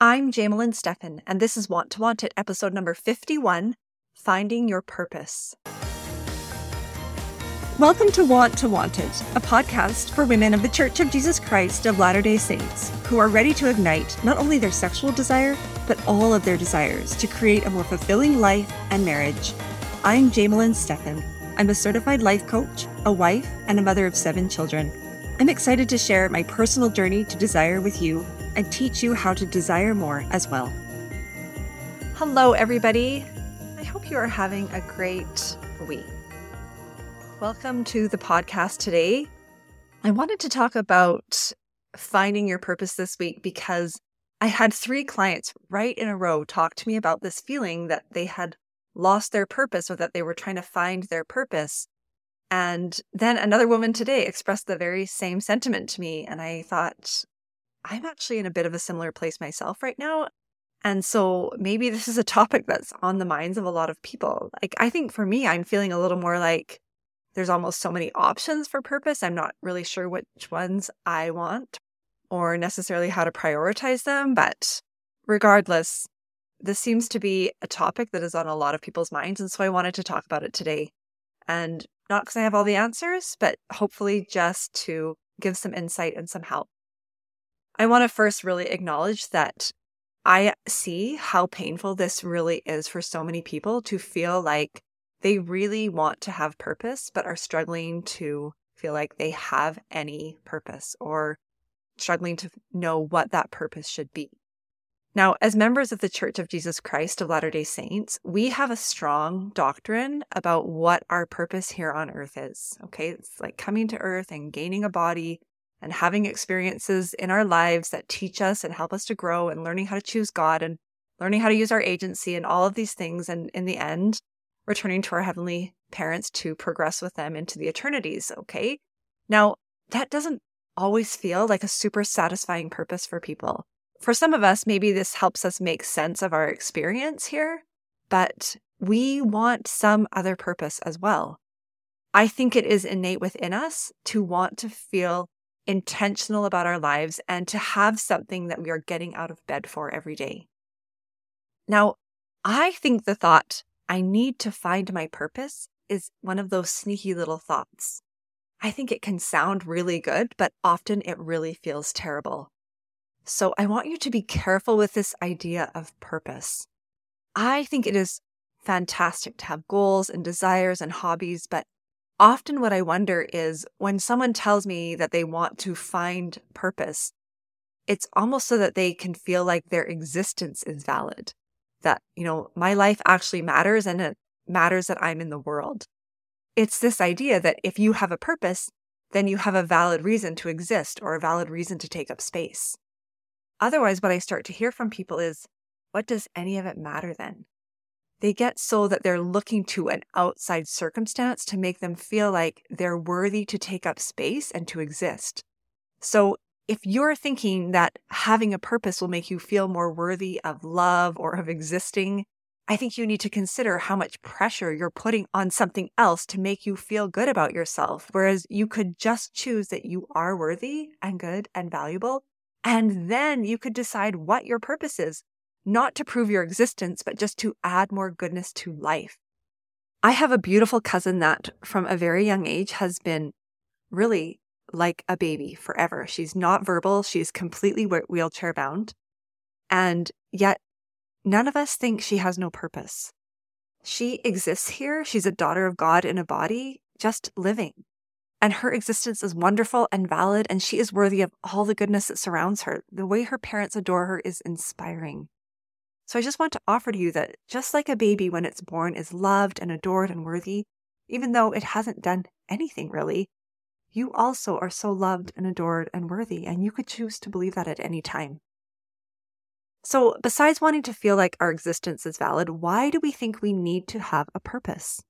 I'm Jamelyn Stephan, and this is Want to Want It, episode number 51 Finding Your Purpose. Welcome to Want to Want It, a podcast for women of the Church of Jesus Christ of Latter day Saints who are ready to ignite not only their sexual desire, but all of their desires to create a more fulfilling life and marriage. I'm Jamelyn Stephan. I'm a certified life coach, a wife, and a mother of seven children. I'm excited to share my personal journey to desire with you and teach you how to desire more as well. Hello, everybody. I hope you are having a great week. Welcome to the podcast today. I wanted to talk about finding your purpose this week because I had three clients right in a row talk to me about this feeling that they had lost their purpose or that they were trying to find their purpose. And then another woman today expressed the very same sentiment to me. And I thought, I'm actually in a bit of a similar place myself right now. And so maybe this is a topic that's on the minds of a lot of people. Like, I think for me, I'm feeling a little more like there's almost so many options for purpose. I'm not really sure which ones I want or necessarily how to prioritize them. But regardless, this seems to be a topic that is on a lot of people's minds. And so I wanted to talk about it today. And not because I have all the answers, but hopefully just to give some insight and some help. I want to first really acknowledge that I see how painful this really is for so many people to feel like they really want to have purpose, but are struggling to feel like they have any purpose or struggling to know what that purpose should be. Now, as members of the Church of Jesus Christ of Latter day Saints, we have a strong doctrine about what our purpose here on earth is. Okay. It's like coming to earth and gaining a body and having experiences in our lives that teach us and help us to grow and learning how to choose God and learning how to use our agency and all of these things. And in the end, returning to our heavenly parents to progress with them into the eternities. Okay. Now, that doesn't always feel like a super satisfying purpose for people. For some of us, maybe this helps us make sense of our experience here, but we want some other purpose as well. I think it is innate within us to want to feel intentional about our lives and to have something that we are getting out of bed for every day. Now, I think the thought, I need to find my purpose, is one of those sneaky little thoughts. I think it can sound really good, but often it really feels terrible. So I want you to be careful with this idea of purpose. I think it is fantastic to have goals and desires and hobbies, but often what I wonder is when someone tells me that they want to find purpose, it's almost so that they can feel like their existence is valid. That, you know, my life actually matters and it matters that I'm in the world. It's this idea that if you have a purpose, then you have a valid reason to exist or a valid reason to take up space. Otherwise, what I start to hear from people is, what does any of it matter then? They get so that they're looking to an outside circumstance to make them feel like they're worthy to take up space and to exist. So if you're thinking that having a purpose will make you feel more worthy of love or of existing, I think you need to consider how much pressure you're putting on something else to make you feel good about yourself. Whereas you could just choose that you are worthy and good and valuable. And then you could decide what your purpose is not to prove your existence, but just to add more goodness to life. I have a beautiful cousin that from a very young age has been really like a baby forever. She's not verbal. She's completely wheelchair bound. And yet none of us think she has no purpose. She exists here. She's a daughter of God in a body, just living. And her existence is wonderful and valid, and she is worthy of all the goodness that surrounds her. The way her parents adore her is inspiring. So I just want to offer to you that just like a baby when it's born is loved and adored and worthy, even though it hasn't done anything really, you also are so loved and adored and worthy, and you could choose to believe that at any time. So, besides wanting to feel like our existence is valid, why do we think we need to have a purpose?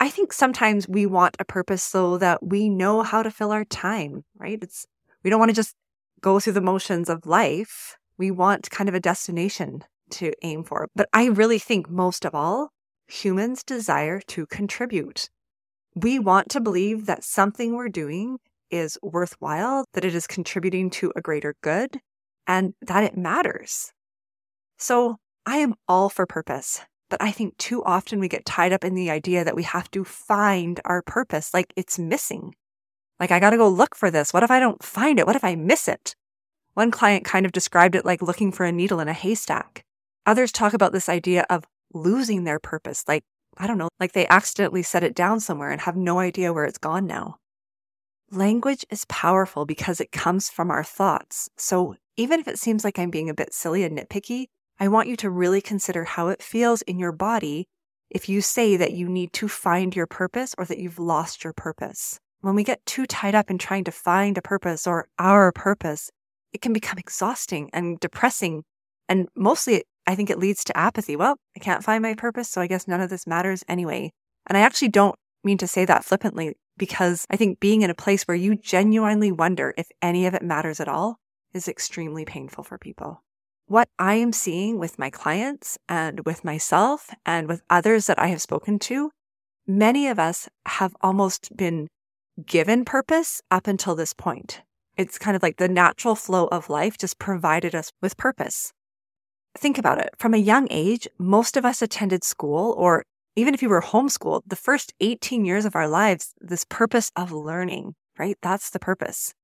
I think sometimes we want a purpose so that we know how to fill our time, right? It's we don't want to just go through the motions of life. We want kind of a destination to aim for. But I really think most of all, humans desire to contribute. We want to believe that something we're doing is worthwhile, that it is contributing to a greater good, and that it matters. So I am all for purpose, but I think too often we get tied up in the idea that we have to find our purpose, like it's missing. Like, I got to go look for this. What if I don't find it? What if I miss it? One client kind of described it like looking for a needle in a haystack. Others talk about this idea of losing their purpose, like, I don't know, like they accidentally set it down somewhere and have no idea where it's gone now. Language is powerful because it comes from our thoughts. So even if it seems like I'm being a bit silly and nitpicky, I want you to really consider how it feels in your body if you say that you need to find your purpose or that you've lost your purpose. When we get too tied up in trying to find a purpose or our purpose, it can become exhausting and depressing. And mostly, I think it leads to apathy. Well, I can't find my purpose, so I guess none of this matters anyway. And I actually don't mean to say that flippantly because I think being in a place where you genuinely wonder if any of it matters at all is extremely painful for people what I am seeing with my clients and with myself and with others that I have spoken to, many of us have almost been given purpose up until this point. It's kind of like the natural flow of life just provided us with purpose. Think about it. From a young age, most of us attended school, or even if you were homeschooled, the first 18 years of our lives, this purpose of learning, right? That's the purpose.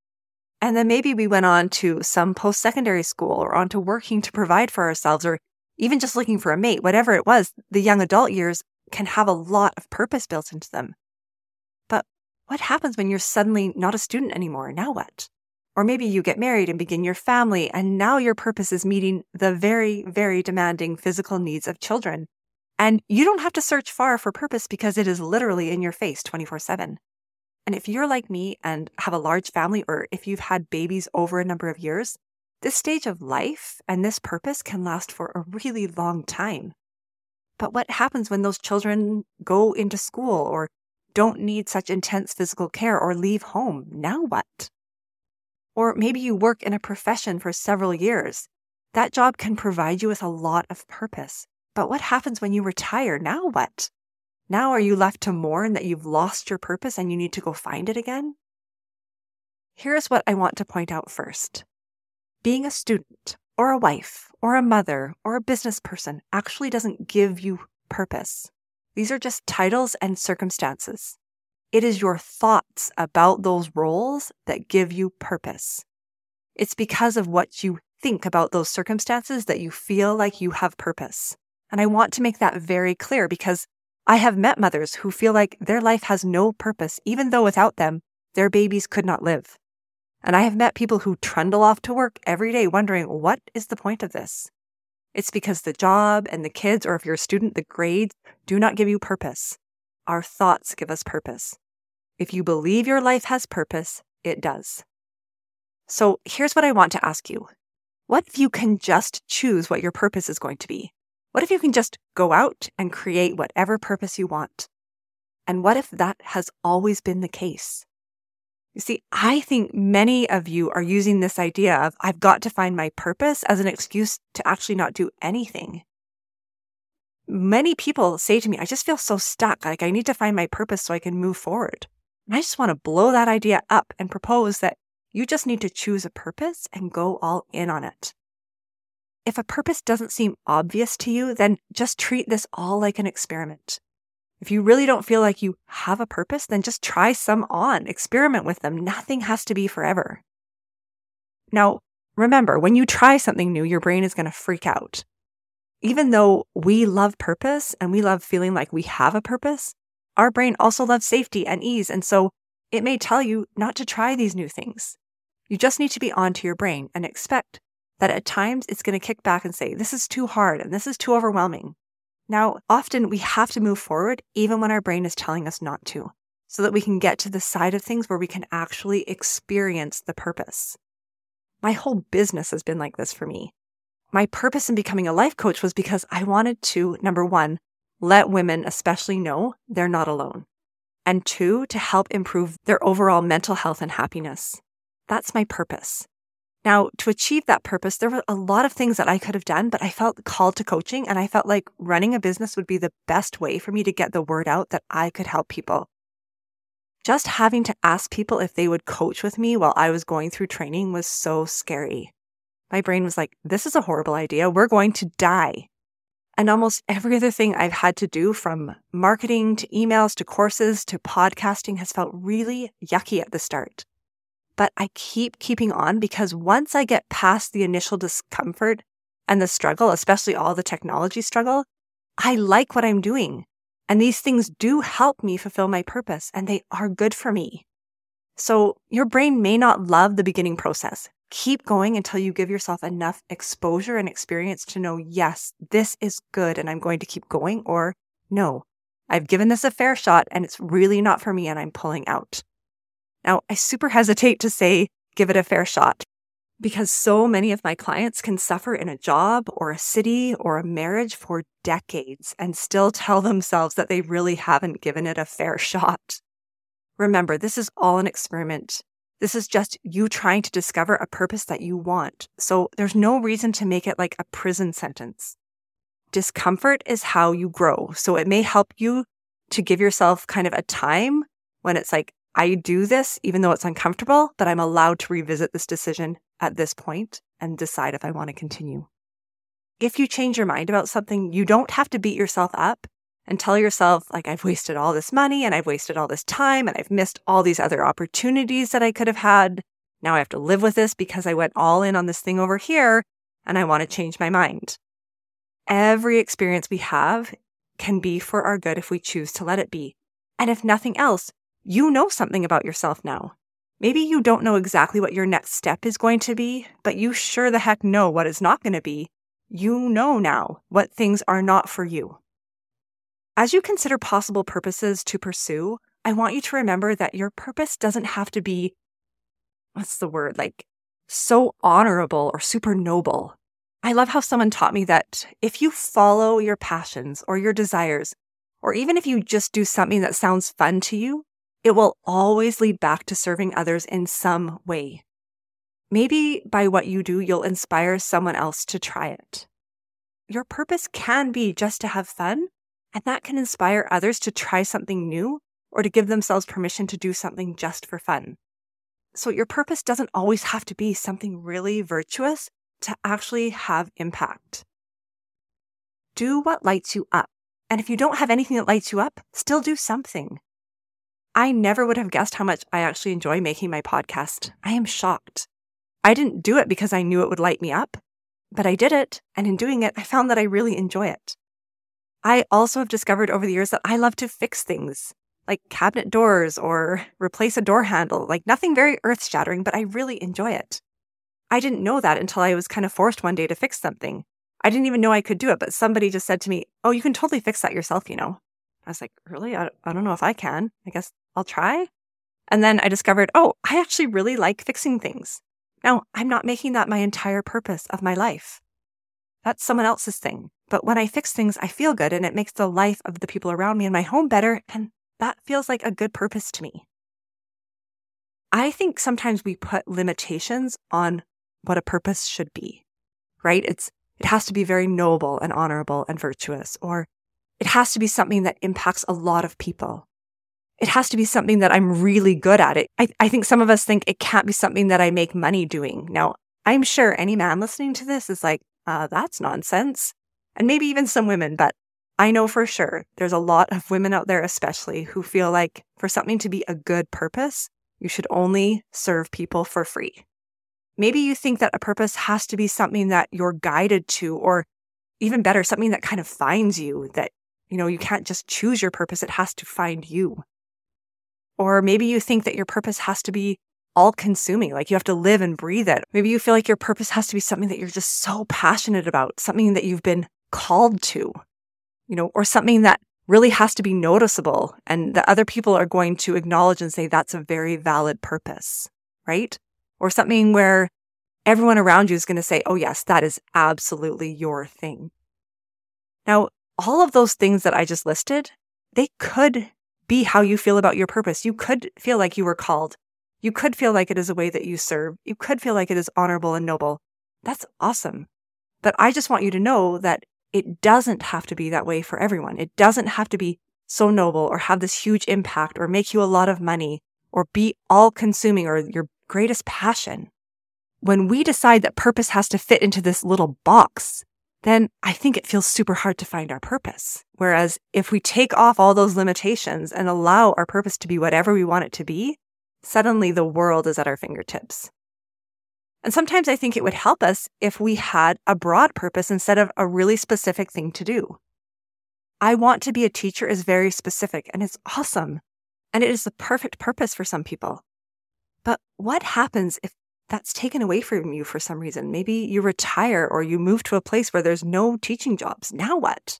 And then maybe we went on to some post secondary school or onto working to provide for ourselves or even just looking for a mate, whatever it was, the young adult years can have a lot of purpose built into them. But what happens when you're suddenly not a student anymore? Now what? Or maybe you get married and begin your family, and now your purpose is meeting the very, very demanding physical needs of children. And you don't have to search far for purpose because it is literally in your face 24 7. And if you're like me and have a large family, or if you've had babies over a number of years, this stage of life and this purpose can last for a really long time. But what happens when those children go into school or don't need such intense physical care or leave home? Now what? Or maybe you work in a profession for several years. That job can provide you with a lot of purpose. But what happens when you retire? Now what? Now are you left to mourn that you've lost your purpose and you need to go find it again? Here's what I want to point out first. Being a student, or a wife, or a mother, or a business person actually doesn't give you purpose. These are just titles and circumstances. It is your thoughts about those roles that give you purpose. It's because of what you think about those circumstances that you feel like you have purpose. And I want to make that very clear because I have met mothers who feel like their life has no purpose, even though without them, their babies could not live. And I have met people who trundle off to work every day wondering, what is the point of this? It's because the job and the kids, or if you're a student, the grades do not give you purpose. Our thoughts give us purpose. If you believe your life has purpose, it does. So here's what I want to ask you. What if you can just choose what your purpose is going to be? What if you can just go out and create whatever purpose you want? And what if that has always been the case? You see, I think many of you are using this idea of I've got to find my purpose as an excuse to actually not do anything. Many people say to me, I just feel so stuck. Like I need to find my purpose so I can move forward. And I just want to blow that idea up and propose that you just need to choose a purpose and go all in on it. If a purpose doesn't seem obvious to you, then just treat this all like an experiment. If you really don't feel like you have a purpose, then just try some on, experiment with them. Nothing has to be forever. Now, remember, when you try something new, your brain is going to freak out. Even though we love purpose and we love feeling like we have a purpose, our brain also loves safety and ease. And so it may tell you not to try these new things. You just need to be on to your brain and expect that at times it's going to kick back and say, this is too hard and this is too overwhelming. Now, often we have to move forward even when our brain is telling us not to, so that we can get to the side of things where we can actually experience the purpose. My whole business has been like this for me. My purpose in becoming a life coach was because I wanted to, number one, let women especially know they're not alone. And two, to help improve their overall mental health and happiness. That's my purpose. Now, to achieve that purpose, there were a lot of things that I could have done, but I felt called to coaching and I felt like running a business would be the best way for me to get the word out that I could help people. Just having to ask people if they would coach with me while I was going through training was so scary. my brain was like, this is a horrible idea. We're going to die. And almost every other thing I've had to do from marketing to emails to courses to podcasting has felt really yucky at the start. But I keep keeping on because once I get past the initial discomfort and the struggle, especially all the technology struggle, I like what I'm doing. And these things do help me fulfill my purpose and they are good for me. So your brain may not love the beginning process. Keep going until you give yourself enough exposure and experience to know, yes, this is good and I'm going to keep going or no, I've given this a fair shot and it's really not for me and I'm pulling out. Now, I super hesitate to say give it a fair shot because so many of my clients can suffer in a job or a city or a marriage for decades and still tell themselves that they really haven't given it a fair shot. Remember, this is all an experiment. This is just you trying to discover a purpose that you want. So there's no reason to make it like a prison sentence. Discomfort is how you grow. So it may help you to give yourself kind of a time when it's like, I do this even though it's uncomfortable, but I'm allowed to revisit this decision at this point and decide if I want to continue. If you change your mind about something, you don't have to beat yourself up and tell yourself, like, I've wasted all this money and I've wasted all this time and I've missed all these other opportunities that I could have had. Now I have to live with this because I went all in on this thing over here and I want to change my mind. Every experience we have can be for our good if we choose to let it be. And if nothing else, you know something about yourself now. Maybe you don't know exactly what your next step is going to be, but you sure the heck know what is not going to be. You know now what things are not for you. As you consider possible purposes to pursue, I want you to remember that your purpose doesn't have to be, what's the word, like so honorable or super noble. I love how someone taught me that if you follow your passions or your desires, or even if you just do something that sounds fun to you, it will always lead back to serving others in some way. Maybe by what you do, you'll inspire someone else to try it. Your purpose can be just to have fun, and that can inspire others to try something new or to give themselves permission to do something just for fun. So, your purpose doesn't always have to be something really virtuous to actually have impact. Do what lights you up. And if you don't have anything that lights you up, still do something. I never would have guessed how much I actually enjoy making my podcast. I am shocked. I didn't do it because I knew it would light me up, but I did it. And in doing it, I found that I really enjoy it. I also have discovered over the years that I love to fix things like cabinet doors or replace a door handle, like nothing very earth shattering, but I really enjoy it. I didn't know that until I was kind of forced one day to fix something. I didn't even know I could do it, but somebody just said to me, Oh, you can totally fix that yourself, you know. I was like, Really? I, I don't know if I can. I guess I'll try. And then I discovered, oh, I actually really like fixing things. Now, I'm not making that my entire purpose of my life. That's someone else's thing. But when I fix things, I feel good and it makes the life of the people around me and my home better. And that feels like a good purpose to me. I think sometimes we put limitations on what a purpose should be, right? It's, it has to be very noble and honorable and virtuous, or it has to be something that impacts a lot of people. It has to be something that I'm really good at. It. I, I think some of us think it can't be something that I make money doing. Now, I'm sure any man listening to this is like, uh, that's nonsense and maybe even some women, but I know for sure there's a lot of women out there, especially who feel like for something to be a good purpose, you should only serve people for free. Maybe you think that a purpose has to be something that you're guided to, or even better, something that kind of finds you, that, you know, you can't just choose your purpose. It has to find you. Or maybe you think that your purpose has to be all consuming, like you have to live and breathe it. Maybe you feel like your purpose has to be something that you're just so passionate about, something that you've been called to, you know, or something that really has to be noticeable and that other people are going to acknowledge and say that's a very valid purpose, right? Or something where everyone around you is going to say, oh, yes, that is absolutely your thing. Now, all of those things that I just listed, they could be how you feel about your purpose. You could feel like you were called. You could feel like it is a way that you serve. You could feel like it is honorable and noble. That's awesome. But I just want you to know that it doesn't have to be that way for everyone. It doesn't have to be so noble or have this huge impact or make you a lot of money or be all consuming or your greatest passion. when we decide that purpose has to fit into this little box, then I think it feels super hard to find our purpose. Whereas if we take off all those limitations and allow our purpose to be whatever we want it to be, suddenly the world is at our fingertips. And sometimes I think it would help us if we had a broad purpose instead of a really specific thing to do. I want to be a teacher is very specific and it's awesome. And it is the perfect purpose for some people. But what happens if that's taken away from you for some reason? Maybe you retire or you move to a place where there's no teaching jobs. Now what?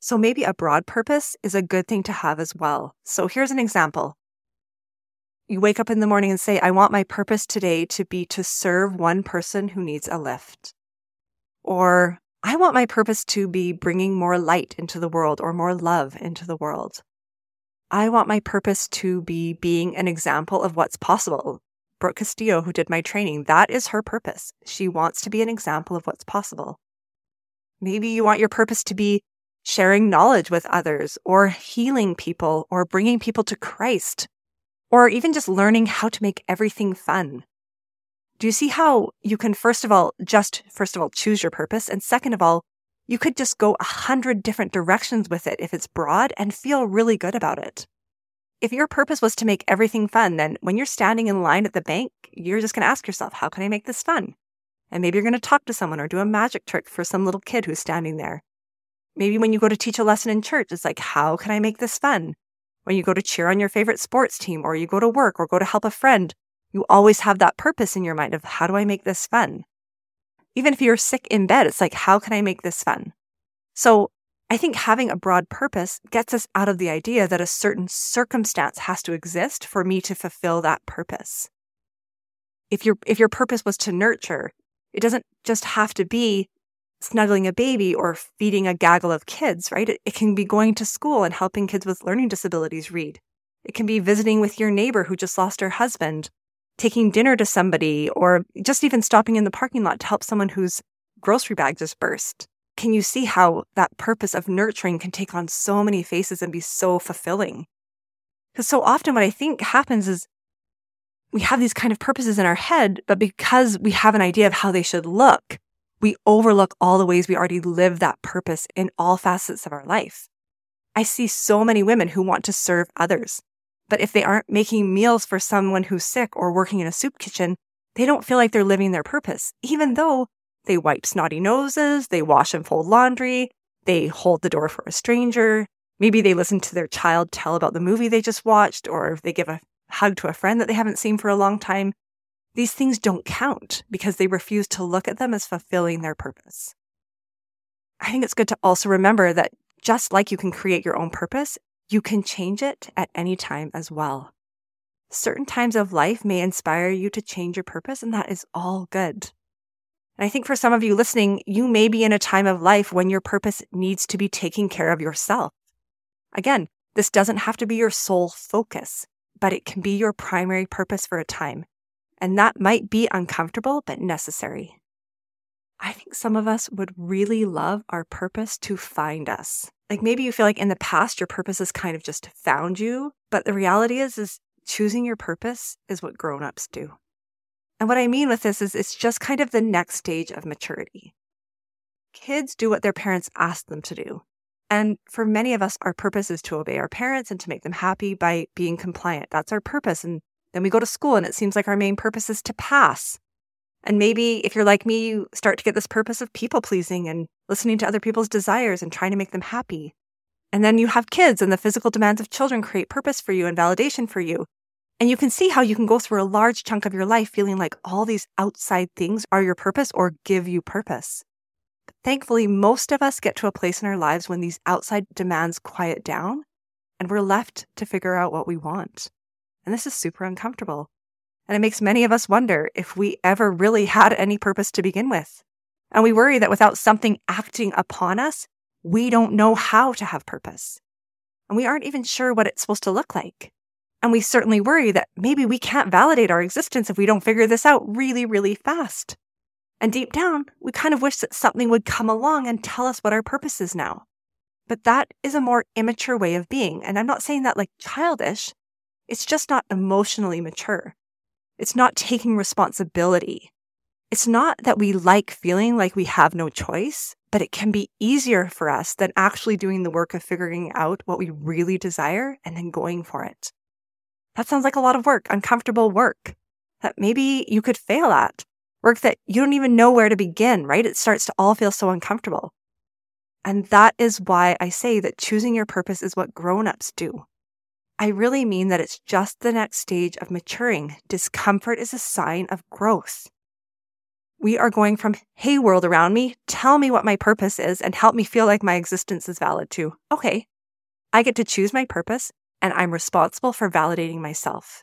So maybe a broad purpose is a good thing to have as well. So here's an example. You wake up in the morning and say, I want my purpose today to be to serve one person who needs a lift. Or I want my purpose to be bringing more light into the world or more love into the world. I want my purpose to be being an example of what's possible. Brooke Castillo, who did my training, that is her purpose. She wants to be an example of what's possible. Maybe you want your purpose to be sharing knowledge with others or healing people or bringing people to Christ or even just learning how to make everything fun. Do you see how you can, first of all, just first of all, choose your purpose? And second of all, you could just go a hundred different directions with it if it's broad and feel really good about it. If your purpose was to make everything fun, then when you're standing in line at the bank, you're just going to ask yourself, how can I make this fun? And maybe you're going to talk to someone or do a magic trick for some little kid who's standing there. Maybe when you go to teach a lesson in church, it's like, how can I make this fun? When you go to cheer on your favorite sports team or you go to work or go to help a friend, you always have that purpose in your mind of how do I make this fun? Even if you're sick in bed, it's like, how can I make this fun? So I think having a broad purpose gets us out of the idea that a certain circumstance has to exist for me to fulfill that purpose. If your, if your purpose was to nurture, it doesn't just have to be snuggling a baby or feeding a gaggle of kids, right? It, can be going to school and helping kids with learning disabilities read. It can be visiting with your neighbor who just lost her husband taking dinner to somebody or just even stopping in the parking lot to help someone whose grocery bag just burst. Can you see how that purpose of nurturing can take on so many faces and be so fulfilling? Because so often what I think happens is we have these kind of purposes in our head, but because we have an idea of how they should look, we overlook all the ways we already live that purpose in all facets of our life. I see so many women who want to serve others, but if they aren't making meals for someone who's sick or working in a soup kitchen, they don't feel like they're living their purpose, even though they wipe snotty noses, they wash and fold laundry, they hold the door for a stranger. Maybe they listen to their child tell about the movie they just watched, or they give a hug to a friend that they haven't seen for a long time. These things don't count because they refuse to look at them as fulfilling their purpose. I think it's good to also remember that just like you can create your own purpose, you can change it at any time as well. Certain times of life may inspire you to change your purpose, and that is all good. And I think for some of you listening, you may be in a time of life when your purpose needs to be taking care of yourself. Again, this doesn't have to be your sole focus, but it can be your primary purpose for a time. And that might be uncomfortable, but necessary. I think some of us would really love our purpose to find us. Like maybe you feel like in the past your purpose has kind of just found you, but the reality is is choosing your purpose is what grown-ups do. And what I mean with this is it's just kind of the next stage of maturity. Kids do what their parents ask them to do. And for many of us, our purpose is to obey our parents and to make them happy by being compliant. That's our purpose. And then we go to school and it seems like our main purpose is to pass. And maybe if you're like me, you start to get this purpose of people pleasing and listening to other people's desires and trying to make them happy. And then you have kids, and the physical demands of children create purpose for you and validation for you. And you can see how you can go through a large chunk of your life feeling like all these outside things are your purpose or give you purpose. But thankfully, most of us get to a place in our lives when these outside demands quiet down and we're left to figure out what we want. And this is super uncomfortable. And it makes many of us wonder if we ever really had any purpose to begin with. And we worry that without something acting upon us, we don't know how to have purpose. And we aren't even sure what it's supposed to look like. And we certainly worry that maybe we can't validate our existence if we don't figure this out really, really fast. And deep down, we kind of wish that something would come along and tell us what our purpose is now. But that is a more immature way of being. And I'm not saying that like childish. It's just not emotionally mature. It's not taking responsibility It's not that we like feeling like we have no choice, but it can be easier for us than actually doing the work of figuring out what we really desire and then going for it. That sounds like a lot of work, uncomfortable work that maybe you could fail at, work that you don't even know where to begin, right? It starts to all feel so uncomfortable. And that is why I say that choosing your purpose is what grown-ups do. I really mean that it's just the next stage of maturing. Discomfort is a sign of growth. We are going from, hey, world around me, tell me what my purpose is and help me feel like my existence is valid too. Okay, I get to choose my purpose and I'm responsible for validating myself.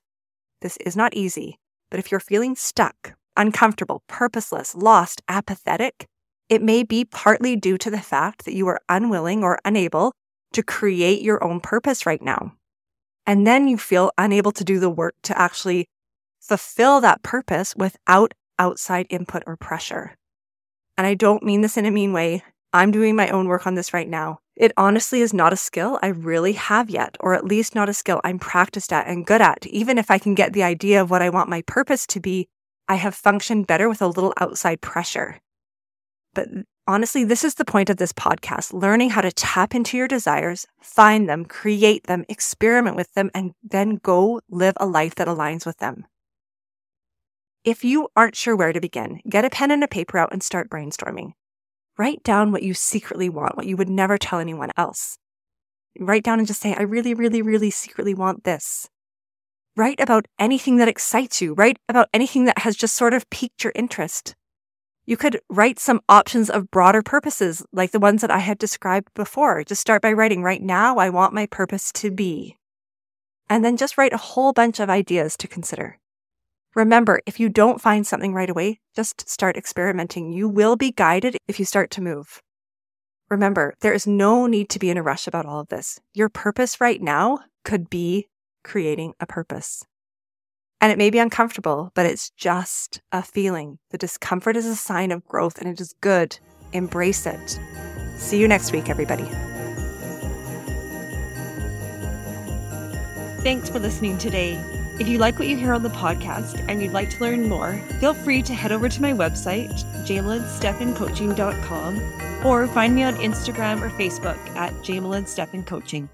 This is not easy, but if you're feeling stuck, uncomfortable, purposeless, lost, apathetic, it may be partly due to the fact that you are unwilling or unable to create your own purpose right now. And then you feel unable to do the work to actually fulfill that purpose without outside input or pressure. And I don't mean this in a mean way. I'm doing my own work on this right now. It honestly is not a skill I really have yet, or at least not a skill I'm practiced at and good at. Even if I can get the idea of what I want my purpose to be, I have functioned better with a little outside pressure. But honestly, this is the point of this podcast learning how to tap into your desires, find them, create them, experiment with them, and then go live a life that aligns with them. If you aren't sure where to begin, get a pen and a paper out and start brainstorming. Write down what you secretly want, what you would never tell anyone else. Write down and just say, I really, really, really secretly want this. Write about anything that excites you. Write about anything that has just sort of piqued your interest. You could write some options of broader purposes, like the ones that I had described before. Just start by writing, right now, I want my purpose to be. And then just write a whole bunch of ideas to consider. Remember, if you don't find something right away, just start experimenting. You will be guided if you start to move. Remember, there is no need to be in a rush about all of this. Your purpose right now could be creating a purpose. And it may be uncomfortable, but it's just a feeling. The discomfort is a sign of growth and it is good. Embrace it. See you next week, everybody. Thanks for listening today. If you like what you hear on the podcast and you'd like to learn more, feel free to head over to my website, jamelynstephancoaching.com, or find me on Instagram or Facebook at Jamelyn Coaching.